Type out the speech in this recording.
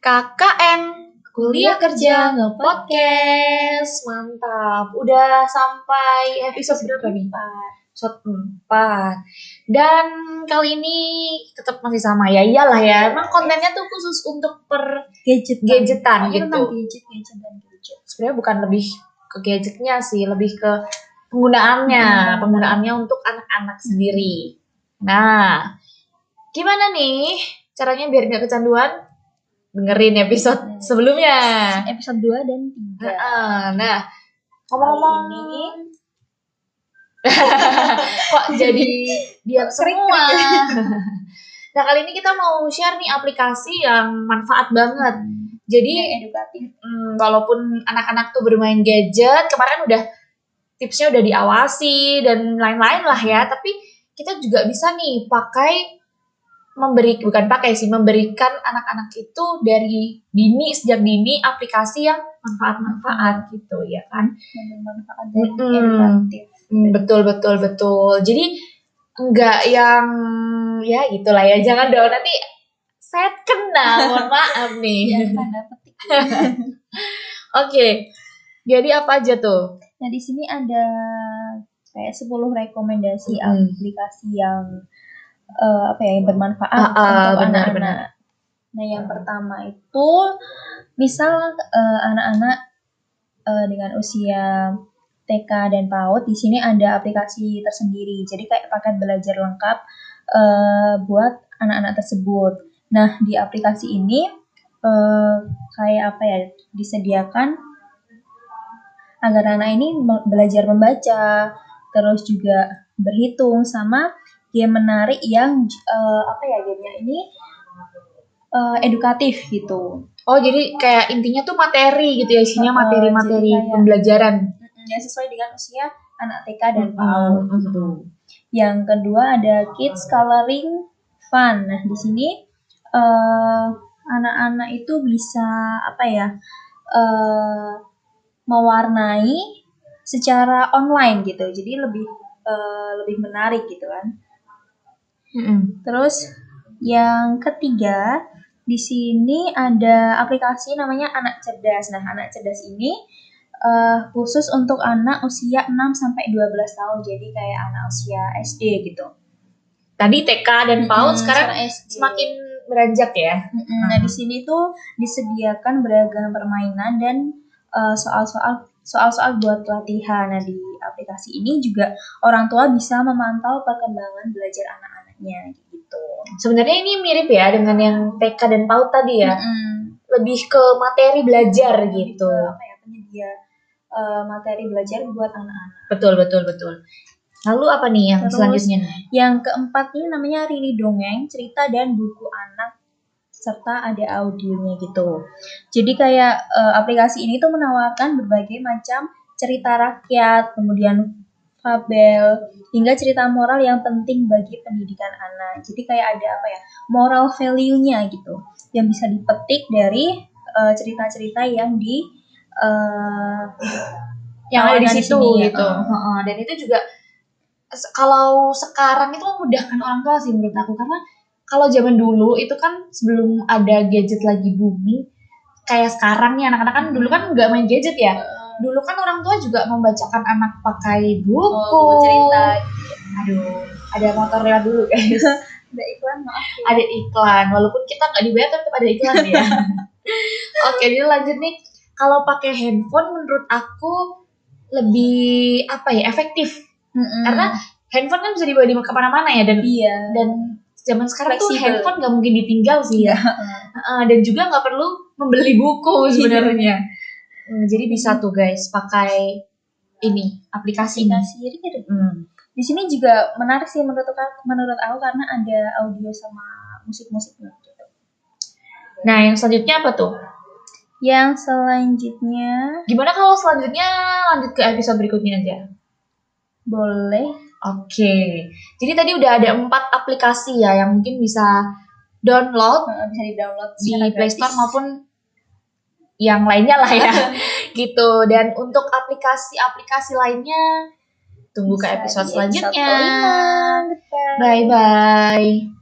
KKN Kuliah Kerja Nge-Podcast. Mantap. Udah sampai episode berapa nih? Episode 4 Dan kali ini tetap masih sama ya. Iyalah ya Emang kontennya tuh khusus untuk per gadget gadgetan gitu tentang gadget gadget dan gadget? Sebenarnya bukan lebih ke gadgetnya sih Lebih ke penggunaannya. Hmm. Penggunaannya untuk anak-anak sendiri. Nah Gimana nih caranya biar nggak kecanduan? Dengerin episode Hmm. sebelumnya. episode 2 dan 3 Heeh, Nah, ngomong-ngomong ini kok jadi dia semua. nah, kali ini kita mau share nih aplikasi yang manfaat banget. Jadi, yang edukatif hmm, walaupun anak-anak tuh bermain gadget, kemarin udah tipsnya udah diawasi dan lain-lain lah ya, tapi kita juga bisa nih pakai memberi bukan pakai sih memberikan anak-anak itu dari dini sejak dini aplikasi yang manfaat-manfaat gitu ya kan? Dan edukatif. Hmm, betul betul betul. Jadi enggak yang ya gitulah ya jangan dong. Nanti saya kena mohon maaf nih. Tanda petik. Oke jadi apa aja tuh? Nah di sini ada kayak 10 rekomendasi Mm. aplikasi yang eh, apa ya yang bermanfaat Ah, ah, untuk anak-anak nah yang pertama itu misal eh, anak-anak eh, dengan usia TK dan PAUD di sini ada aplikasi tersendiri. Jadi kayak paket belajar lengkap eh, buat anak-anak tersebut. Nah, di aplikasi ini eh, kayak apa ya? disediakan agar anak ini belajar membaca, terus juga berhitung sama game menarik yang eh, apa ya gamenya ini eh, edukatif gitu. oh jadi kayak intinya tuh materi gitu ya isinya Uh, materi-materi kayak- pembelajaran yang sesuai dengan usia anak TK dan PAUD mm, gitu. Yang kedua ada Kids Coloring Fun. Nah, di sini eh, anak-anak itu bisa apa ya? eh, mewarnai secara online gitu. Jadi lebih eh, lebih menarik gitu kan. Mm-mm. Terus yang ketiga di sini ada aplikasi namanya Anak Cerdas. Nah, Anak Cerdas ini eh, khusus untuk anak usia 6 sampai 12 tahun. Jadi kayak anak usia SD gitu. tadi TK dan PAUD Mm-mm, sekarang SD. semakin beranjak ya Mm-mm. Nah, di sini tuh disediakan beragam permainan dan eh, soal-soal soal-soal buat latihan. Nah, di aplikasi ini juga orang tua bisa memantau perkembangan belajar anak-anaknya gitu. sebenarnya ini mirip ya dengan yang TK dan PAUD tadi ya Mm-mm. lebih ke materi belajar gitu apa ya penyedia eh, materi belajar buat anak-anak. betul betul betul lalu apa nih yang Terus- selanjutnya Yang keempat ini namanya Rini Dongeng, cerita dan buku anak serta ada audionya gitu. Jadi kayak eh, aplikasi ini tuh menawarkan berbagai macam cerita rakyat, kemudian fabel, hingga cerita moral yang penting bagi pendidikan anak. Jadi kayak ada apa ya, moral value-nya gitu, yang bisa dipetik dari eh, cerita-cerita yang di eh, yang ada di situ sini, gitu eh. Heeh, dan itu juga kalau sekarang itu memudahkan orang tua sih menurut aku karena kalau zaman dulu itu kan sebelum ada gadget lagi booming kayak sekarang nih anak-anak kan dulu kan nggak main gadget ya dulu kan orang tua juga membacakan anak pakai buku Oh, buku cerita. aduh ada motor lewat dulu guys Ada iklan maaf. ya. ada iklan walaupun kita nggak dibayar tetap ada iklan ya oke jadi lanjut nih kalau pakai handphone menurut aku lebih apa ya efektif Mm-mm. karena handphone kan bisa dibawa di ke mana-mana ya dan iya. dan zaman sekarang tuh Fleksibel. handphone nggak mungkin ditinggal sih ya Heeh, dan juga nggak perlu membeli buku sebenarnya Hmm, jadi bisa tuh guys pakai ini aplikasi ini aplikasi Reader. Hmm. Di sini juga menarik sih menurut aku, menurut aku karena ada audio sama musik-musiknya gitu. nah yang selanjutnya apa tuh Yang selanjutnya gimana kalau selanjutnya lanjut ke episode berikutnya aja boleh Oke, jadi tadi udah ada empat aplikasi ya yang mungkin bisa download eh, bisa di-download di secara Play Store gratis. maupun yang lainnya lah ya, gitu. Dan untuk aplikasi-aplikasi lainnya, tunggu ke Bisa episode di selanjutnya. Bye bye.